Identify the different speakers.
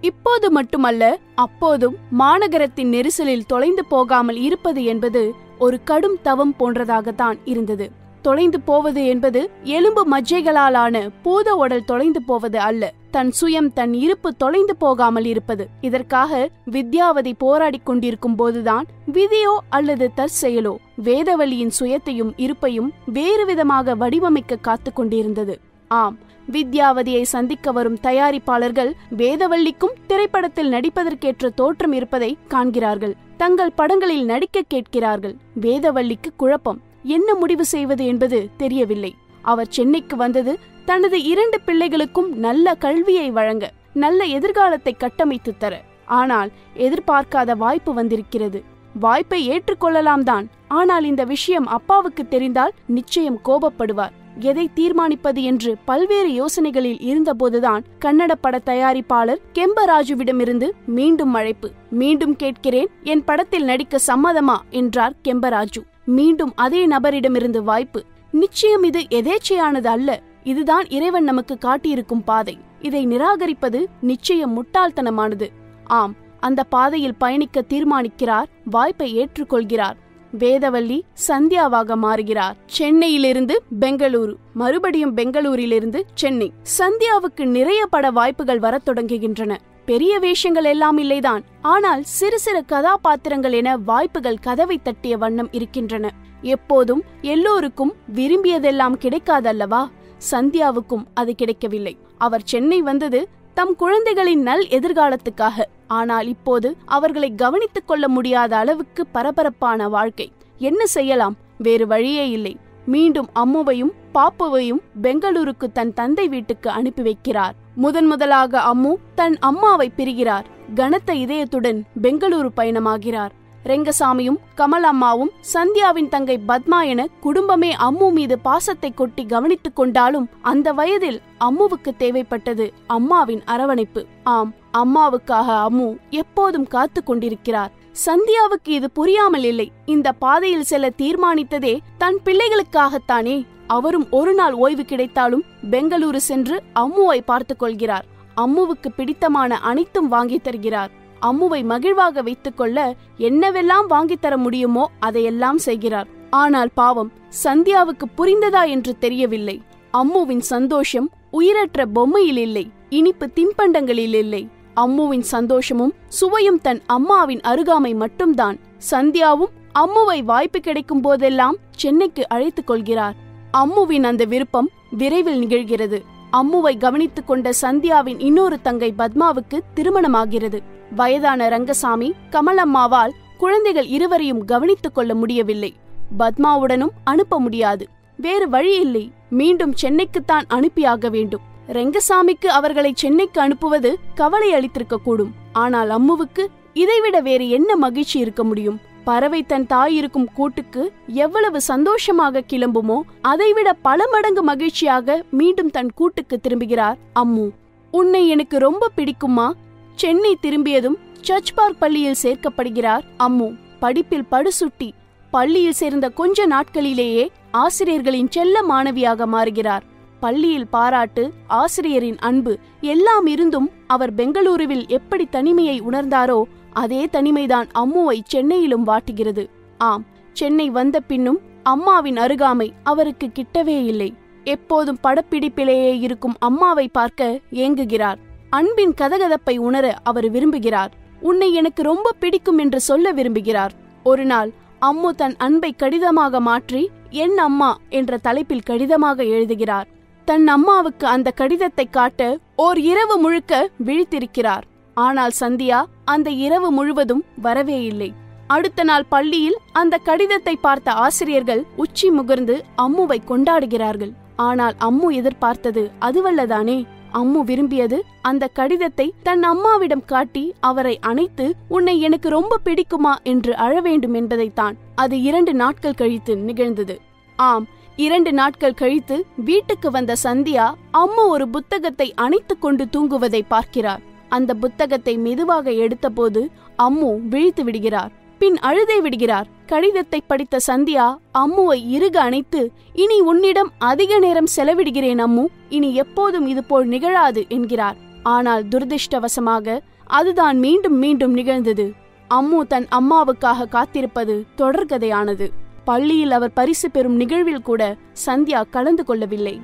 Speaker 1: இப்போது மட்டுமல்ல அப்போதும் மாநகரத்தின் நெரிசலில் தொலைந்து போகாமல் இருப்பது என்பது ஒரு கடும் தவம் போன்றதாகத்தான் இருந்தது. தொலைந்து போவது என்பது எலும்பு மஜ்ஜைகளாலான பூத உடல் தொலைந்து போவது அல்ல தன் சுயம் தன் இருப்பு தொலைந்து போகாமல் இருப்பது. இதற்காக வித்யாவதி போராடிக் கொண்டிருக்கும் போதுதான் விதியோ அல்லது தற்செயலோ வேதவழியின் சுயத்தையும் இருப்பையும் வேறு விதமாக வடிவமைக்க காத்து கொண்டிருந்தது. ஆம் வித்யாவதியை சந்திக்க வரும் தயாரிப்பாளர்கள் வேதவல்லிக்கும் திரைப்படத்தில் நடிப்பதற்கேற்ற தோற்றம் இருப்பதை காண்கிறார்கள். தங்கள் படங்களில் நடிக்க கேட்கிறார்கள். வேதவல்லிக்கு குழப்பம். என்ன முடிவு செய்வது என்பது தெரியவில்லை. அவர் சென்னைக்கு வந்தது தனது இரண்டு பிள்ளைகளுக்கும் நல்ல கல்வியை வழங்க நல்ல எதிர்காலத்தை கட்டமைத்து தர. ஆனால் எதிர்பார்க்காத வாய்ப்பு வந்திருக்கிறது. வாய்ப்பை ஏற்றுக்கொள்ளலாம் தான். ஆனால் இந்த விஷயம் அப்பாவுக்கு தெரிந்தால் நிச்சயம் கோபப்படுவார். எதை தீர்மானிப்பது என்று பல்வேறு யோசனைகளில் இருந்தபோதுதான் கன்னட பட தயாரிப்பாளர் கெம்பராஜுவிடமிருந்து மீண்டும் அழைப்பு. மீண்டும் கேட்கிறேன். என் படத்தில் நடிக்க சம்மதமா? என்றார் கெம்பராஜு. மீண்டும் அதே நபரிடமிருந்து வாய்ப்பு. நிச்சயம் இது எதேச்சையானது அல்ல. இதுதான் இறைவன் நமக்கு காட்டியிருக்கும் பாதை. இதை நிராகரிப்பது நிச்சயம் முட்டாள்தனமானது. ஆம் அந்த பாதையில் பயணிக்க தீர்மானிக்கிறார். வாய்ப்பை ஏற்றுக்கொள்கிறார். வேதவல்லி சந்தியாவாக மாறுகிறார். சென்னையிலிருந்து பெங்களூரு மறுபடியும் பெங்களூரிலிருந்து சென்னை. சந்தியாவுக்கு நிறைய பட வாய்ப்புகள் வரத் தொடங்குகின்றன. பெரிய வேஷங்கள் எல்லாம் இல்லைதான். ஆனால் சிறு சிறு கதாபாத்திரங்கள் என வாய்ப்புகள் கதவை தட்டிய வண்ணம் இருக்கின்றன. எப்போதும் எல்லோருக்கும் விரும்பியதெல்லாம் கிடைக்காதல்லவா? சந்தியாவுக்கும் அது கிடைக்கவில்லை. அவர் சென்னை வந்தது தம் குழந்தைகளின் நல் எதிர்காலத்துக்காக. ஆனால் இப்போது அவர்களை கவனித்துக் கொள்ள முடியாத அளவுக்கு பரபரப்பான வாழ்க்கை. என்ன செய்யலாம்? வேறு வழியே இல்லை. மீண்டும் அம்முவையும் பாப்புவையும் பெங்களூருக்கு தன் தந்தை வீட்டுக்கு அனுப்பி வைக்கிறார். முதன் முதலாக அம்மு தன் அம்மாவை பிரிகிறார். கனத்த இதயத்துடன் பெங்களூரு பயணமாகிறார். ரெங்கசாமியும் கமல் அம்மாவும் சந்தியாவின் தங்கை பத்மா என குடும்பமே அம்மு மீது பாசத்தை கொட்டி கவனித்துக் கொண்டாலும் அந்த வயதில் அம்முவுக்கு தேவைப்பட்டது அம்மாவின் அரவணைப்பு. ஆம் அம்மாவுக்காக அம்மு எப்போதும் காத்து கொண்டிருக்கிறார். சந்தியாவுக்கு இது புரியாமல் இல்லை. இந்த பாதையில் செல்ல தீர்மானித்ததே தன் பிள்ளைகளுக்காகத்தானே. அவரும் ஒரு நாள் ஓய்வு கிடைத்தாலும் பெங்களூரு சென்று அம்முவை பார்த்துக் கொள்கிறார். அம்முவுக்கு பிடித்தமான அனைத்தும் வாங்கித் தருகிறார். அம்முவை மகிழ்வாக வைத்துக் கொள்ள என்னவெல்லாம் வாங்கித் தர முடியுமோ அதையெல்லாம் செய்கிறார். ஆனால் பாவம் சந்தியாவுக்கு புரிந்ததா என்று தெரியவில்லை. அம்முவின் சந்தோஷம் உயிரற்ற பொம்மையில் இல்லை இனிப்பு தின்பண்டங்களில் இல்லை. அம்முவின் சந்தோஷமும் சுவையும் தன் அம்மாவின் அருகாமை மட்டும்தான். சந்தியாவும் அம்முவை வாய்ப்பு கிடைக்கும் போதெல்லாம் சென்னைக்கு அழைத்துக் கொள்கிறார். அம்முவின் அந்த விருப்பம் விரைவில் நிகழ்கிறது. அம்முவை கவனித்துக் கொண்ட சந்தியாவின் இன்னொரு தங்கை பத்மாவுக்கு திருமணமாகிறது. வயதான ரங்கசாமி கமலம்மாவால் குழந்தைகள் இருவரையும் கவனித்துக் கொள்ள முடியவில்லை. பத்மாவுடனும் அனுப்ப முடியாது. வேறு வழி இல்லை மீண்டும் சென்னைக்குத்தான் அனுப்பியாக வேண்டும். ரெங்கசாமிக்கு அவர்களை சென்னைக்கு அனுப்புவது கவலை அளித்திருக்க கூடும் ஆனால் அம்முவுக்கு இதைவிட வேறு என்ன மகிழ்ச்சி இருக்க முடியும்? பறவை தன் தாய் இருக்கும் கூட்டுக்கு எவ்வளவு சந்தோஷமாக கிளம்புமோ அதைவிட பல மடங்கு மகிழ்ச்சியாக மீண்டும் தன் கூட்டுக்கு திரும்புகிறார் அம்மு. உன்னை எனக்கு ரொம்ப பிடிக்குமா சென்னை திரும்பியதும் சர்ச் பார்க் பள்ளியில் சேர்க்கப்படுகிறார் அம்மு. படிப்பில் படுசுட்டி. பள்ளியில் சேர்ந்த கொஞ்ச நாட்களிலேயே ஆசிரியர்களின் செல்ல மாணவியாக மாறுகிறார். பள்ளியில் பாராட்டு ஆசிரியரின் அன்பு எல்லாம் இருந்தும் அவர் பெங்களூருவில் எப்படி தனிமையை உணர்ந்தாரோ அதே தனிமைதான் அம்முவை சென்னையிலும் வாட்டுகிறது. ஆம் சென்னை வந்த பின்னும் அம்மாவின் அருகாமை அவருக்கு கிட்டவே இல்லை. எப்போதும் படப்பிடிப்பிலேயே இருக்கும் அம்மாவை பார்க்க ஏங்குகிறார். அன்பின் கதகதப்பை உணர அவர் விரும்புகிறார். உன்னை எனக்கு ரொம்ப பிடிக்கும் என்று சொல்ல விரும்புகிறார். ஒரு நாள் அம்மு தன் அன்பை கடிதமாக மாற்றி என் அம்மா என்ற தலைப்பில் கடிதமாக எழுதுகிறார். தன் அம்மாவுக்கு அந்த கடிதத்தை காட்ட ஓர் இரவு முழுக்க விழித்திருக்கிறார். ஆனால் சந்தியா அந்த இரவு முழுவதும் வரவே இல்லை. அடுத்த நாள் பள்ளியில் அந்த கடிதத்தை பார்த்த ஆசிரியர்கள் உச்சி முகர்ந்து அம்முவை கொண்டாடுகிறார்கள். ஆனால் அம்மு எதிர்பார்த்தது அதுவல்லதானே? அம்மு விரும்பியது அந்த கடிதத்தை தன் அம்மாவிடம் காட்டி அவரை அணைத்து உன்னை எனக்கு ரொம்ப பிடிக்குமா என்று அழ வேண்டும் என்பதைத்தான். அது இரண்டு நாட்கள் கழித்து நிகழ்ந்தது. ஆம் இரண்டு நாட்கள் கழித்து வீட்டுக்கு வந்த சந்தியா அம்மு ஒரு புத்தகத்தை அணைத்துக் கொண்டு தூங்குவதை பார்க்கிறார். அந்த புத்தகத்தை மெதுவாக எடுத்தபோது அம்மு விழித்து விடுகிறார். பின் அழுதே விடுகிறார். கடிதத்தை படித்த சந்தியா அம்முவை இறுக அணைத்து இனி உன்னிடம் அதிக நேரம் செலவிடுகிறேன் அம்மு இனி எப்போதும் இதுபோல் நிகழாது என்கிறார். ஆனால் துரதிருஷ்டவசமாக அதுதான் மீண்டும் மீண்டும் நிகழ்ந்தது. அம்மு தன் அம்மாவுக்காக காத்திருப்பது தொடர்கதையானது. பள்ளியில் அவர் பரிசு பெறும் நிகழ்வில் கூட சந்தியா கலந்து கொள்ளவில்லை.